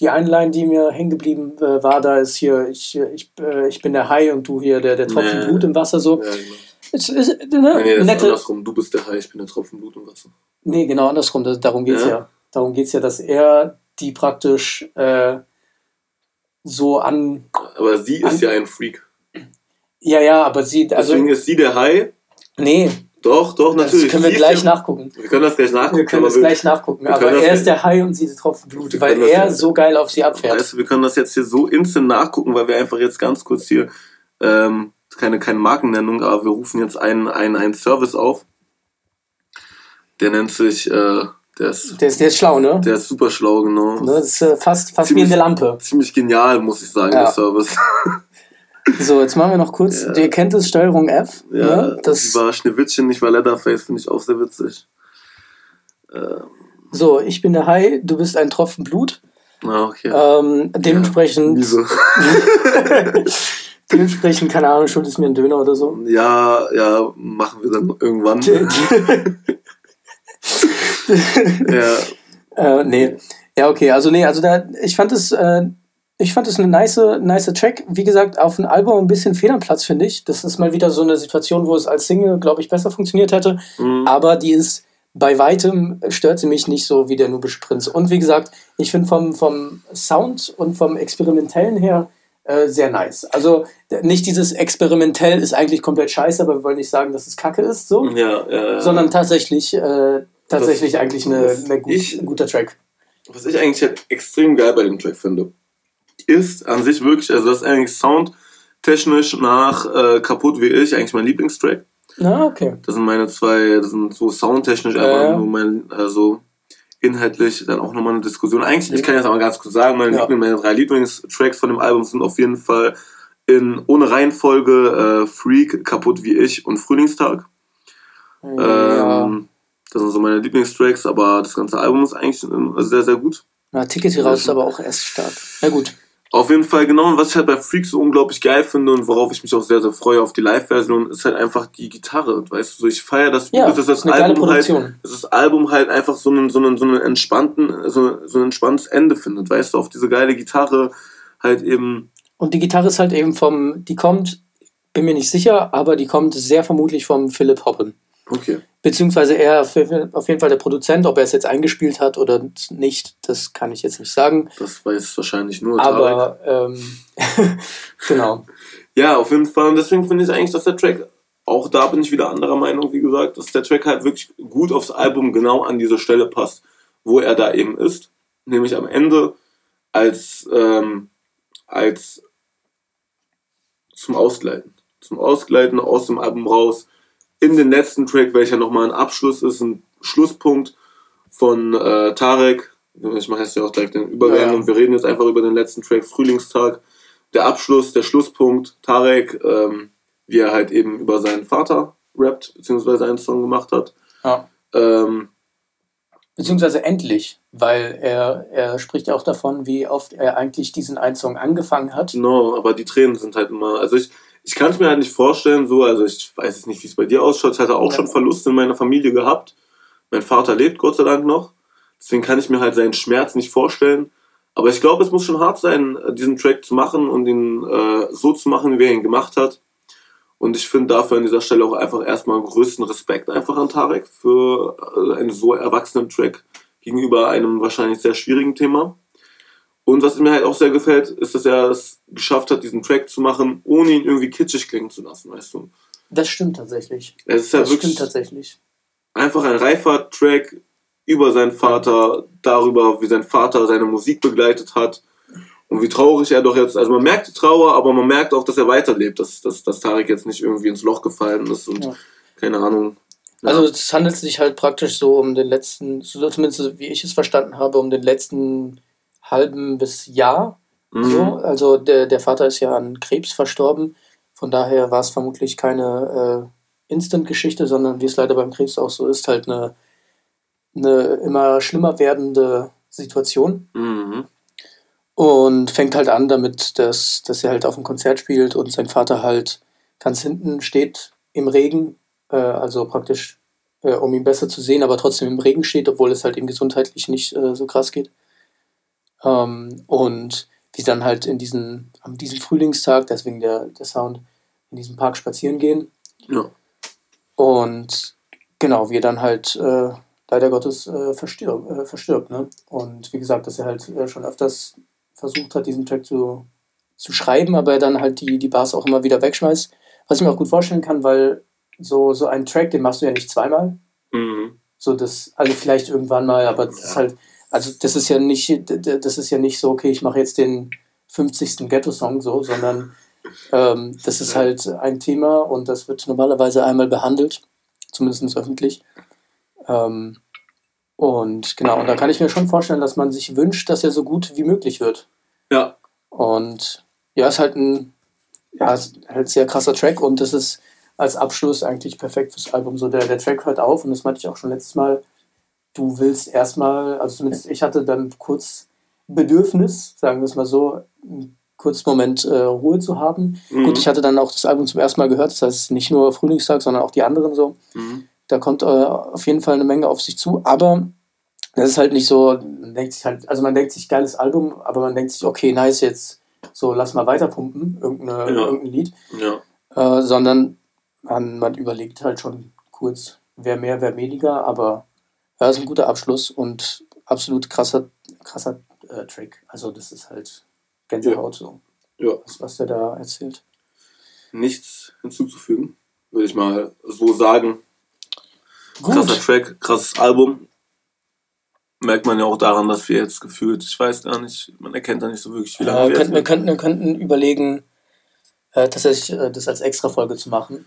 die Einline, die mir hängen geblieben äh, war, da ist hier, ich, ich, äh, ich bin der Hai und du hier der, der Tropfen nee. Blut im Wasser so. Ja, genau. Es, es, ne, nee, das nette, ist andersrum. Du bist der Hai, ich bin der Tropfen Blut im Wasser. Nee, genau andersrum. Darum geht es ja. ja. Darum geht es ja, dass er die praktisch äh, so an. Aber sie ist ja ein Freak. Ja, ja, aber sie. Also, Deswegen ist sie der Hai. Nee, doch, doch, natürlich. Das können wir gleich nachgucken. Wir können das gleich nachgucken. Wir können das gleich nachgucken. Aber er ist der Hai und sie die Tropfen Blut, weil er so geil auf sie abfährt. Weißt du, wir können das jetzt hier so instant nachgucken, weil wir einfach jetzt ganz kurz hier, ähm, keine, keine Markennennung, aber wir rufen jetzt einen, einen, einen Service auf. Der nennt sich, äh, der ist, der ist, der ist schlau, ne? Der ist super schlau, genau. Ne, das ist äh, fast, fast ziemlich, wie eine Lampe. Ziemlich genial, muss ich sagen, ja. der Service. So, jetzt machen wir noch kurz, ja. ihr kennt es, Steuerung F. Ja, ne? das ich war Schneewittchen, ich war Leatherface, finde ich auch sehr witzig. Ähm. So, ich bin der Hai, du bist ein Tropfen Blut. Ah, okay. Ähm, dementsprechend. Ja, dementsprechend, keine Ahnung, schuldest mir einen Döner oder so. Ja, ja, machen wir dann irgendwann. ja. Äh, nee. Ja, okay, also nee, also da, ich fand es. Äh, Ich fand es eine nice, nice Track. Wie gesagt, auf dem Album ein bisschen Fehl am Platz, finde ich. Das ist mal wieder so eine Situation, wo es als Single, glaube ich, besser funktioniert hätte. Mhm. Aber die ist bei weitem stört sie mich nicht so wie der Nubische Prinz. Und wie gesagt, ich finde vom, vom Sound und vom Experimentellen her äh, sehr nice. Also nicht dieses experimentell ist eigentlich komplett scheiße, aber wir wollen nicht sagen, dass es Kacke ist, so. Ja, ja, ja. Sondern tatsächlich, äh, tatsächlich was, eigentlich eine, eine gut, ich, ein guter Track. Was ich eigentlich halt extrem geil bei dem Track finde, ist an sich wirklich, also das ist eigentlich soundtechnisch nach äh, Kaputt wie ich eigentlich mein Lieblingstrack. Ah, okay. Das sind meine zwei, das sind so soundtechnisch einfach ja. nur mein, also inhaltlich dann auch nochmal eine Diskussion. Eigentlich, ich kann jetzt aber ganz kurz sagen, meine, ja. meine drei Lieblingstracks von dem Album sind auf jeden Fall in ohne Reihenfolge äh, Freak, Kaputt wie ich und Frühlingstag. Ja. Ähm, das sind so meine Lieblingstracks, aber das ganze Album ist eigentlich äh, sehr, sehr gut. Na, Ticket hier raus ist aber auch erst stark. Na gut. Auf jeden Fall, genau. Und was ich halt bei Freaks so unglaublich geil finde und worauf ich mich auch sehr, sehr freue auf die Live-Version, ist halt einfach die Gitarre. Weißt du, so ich feiere das, ja, dass das, das Album halt, dass das Album halt einfach so einen, so einen, so einen entspannten, so, so ein entspanntes Ende findet. Weißt du, auf diese geile Gitarre halt eben. Und die Gitarre ist halt eben vom, die kommt, bin mir nicht sicher, aber die kommt sehr vermutlich vom Philip Hoppen. Okay. Beziehungsweise er auf jeden Fall der Produzent, ob er es jetzt eingespielt hat oder nicht, das kann ich jetzt nicht sagen. Das weiß wahrscheinlich nur Tarek. Aber ähm, genau. Ja, auf jeden Fall. Und deswegen finde ich eigentlich, dass der Track, auch da bin ich wieder anderer Meinung, wie gesagt, dass der Track halt wirklich gut aufs Album genau an diese Stelle passt, wo er da eben ist. Nämlich am Ende als, ähm, als zum Ausgleiten. Zum Ausgleiten aus dem Album raus in den letzten Track, welcher nochmal ein Abschluss ist, ein Schlusspunkt von äh, Tarek. Ich mache jetzt ja auch direkt den Übergang ja, ja. und wir reden jetzt einfach über den letzten Track, Frühlingstag. Der Abschluss, der Schlusspunkt, Tarek, ähm, wie er halt eben über seinen Vater rappt, beziehungsweise einen Song gemacht hat. Ja. Ähm, beziehungsweise endlich, weil er, er spricht ja auch davon, wie oft er eigentlich diesen einen Song angefangen hat. Genau, aber die Tränen sind halt immer, also ich, ich kann es mir halt nicht vorstellen, so, also ich weiß jetzt nicht, wie es bei dir ausschaut. Ich hatte auch ja. schon Verluste in meiner Familie gehabt. Mein Vater lebt Gott sei Dank noch. Deswegen kann ich mir halt seinen Schmerz nicht vorstellen. Aber ich glaube, es muss schon hart sein, diesen Track zu machen und ihn äh, so zu machen, wie er ihn gemacht hat. Und ich finde dafür an dieser Stelle auch einfach erstmal größten Respekt einfach an Tarek für äh, einen so erwachsenen Track gegenüber einem wahrscheinlich sehr schwierigen Thema. Und was mir halt auch sehr gefällt, ist, dass er es geschafft hat, diesen Track zu machen, ohne ihn irgendwie kitschig klingen zu lassen, weißt du? Das stimmt tatsächlich. Es ist ja das wirklich stimmt tatsächlich. Einfach ein reifer Track über seinen Vater, darüber, wie sein Vater seine Musik begleitet hat und wie traurig er doch jetzt, also man merkt die Trauer, aber man merkt auch, dass er weiterlebt, dass, dass, dass Tarek jetzt nicht irgendwie ins Loch gefallen ist und ja. keine Ahnung. Ja. Also es handelt sich halt praktisch so um den letzten, zumindest wie ich es verstanden habe, um den letzten halben bis Jahr. Mhm. So. Also der, der Vater ist ja an Krebs verstorben. Von daher war es vermutlich keine äh, Instant-Geschichte, sondern wie es leider beim Krebs auch so ist, halt eine, eine immer schlimmer werdende Situation. Mhm. Und fängt halt an damit, dass, dass er halt auf dem Konzert spielt und sein Vater halt ganz hinten steht im Regen, äh, also praktisch äh, um ihn besser zu sehen, aber trotzdem im Regen steht, obwohl es halt ihm gesundheitlich nicht äh, so krass geht. Ähm, und die dann halt in diesen, am diesem Frühlingstag, deswegen der, der Sound, in diesem Park spazieren gehen. Ja. Und genau, wie er dann halt äh, leider Gottes äh, verstirbt. Äh, verstirbt ne? Und wie gesagt, dass er halt äh, schon öfters versucht hat, diesen Track zu, zu schreiben, aber er dann halt die, die Bars auch immer wieder wegschmeißt. Was ich mir auch gut vorstellen kann, weil so, so einen Track, den machst du ja nicht zweimal. Mhm. So das, also vielleicht irgendwann mal, aber das ja. ist halt, also das ist ja nicht, das ist ja nicht so, okay, ich mache jetzt den 50. Ghetto-Song so, sondern ähm, das ist halt ein Thema und das wird normalerweise einmal behandelt, zumindest öffentlich. Ähm, und genau, und da kann ich mir schon vorstellen, dass man sich wünscht, dass er so gut wie möglich wird. Ja. Und ja, ist halt ein ja, ist halt sehr krasser Track und das ist als Abschluss eigentlich perfekt fürs Album. So der, der Track hört auf und das meinte ich auch schon letztes Mal du willst erstmal, also zumindest ich hatte dann kurz Bedürfnis, sagen wir es mal so, einen kurzen Moment äh, Ruhe zu haben. Mhm. Gut, ich hatte dann auch das Album zum ersten Mal gehört, das heißt nicht nur Frühlingstag, sondern auch die anderen so. Mhm. Da kommt äh, auf jeden Fall eine Menge auf sich zu, aber Das ist halt nicht so, man denkt sich halt, also man denkt sich geiles Album, aber man denkt sich, okay, nice, jetzt so, lass mal weiter pumpen, irgendeine, ja. irgendein Lied. Ja. Äh, sondern man, man überlegt halt schon kurz, wer mehr, wer weniger, aber ja, ist ein guter Abschluss und absolut krasser, krasser äh, Track. Also das ist halt Gänsehaut ja. so. Ja. Was, was der da erzählt. Nichts hinzuzufügen, würde ich mal so sagen. Gut. Krasser Track, krasses Album. Merkt man ja auch daran, dass wir jetzt gefühlt, ich weiß gar nicht, man erkennt da nicht so wirklich, wie lange äh, wir, könnten, wir, könnten, wir könnten überlegen, äh, tatsächlich äh, das als Extra-Folge zu machen.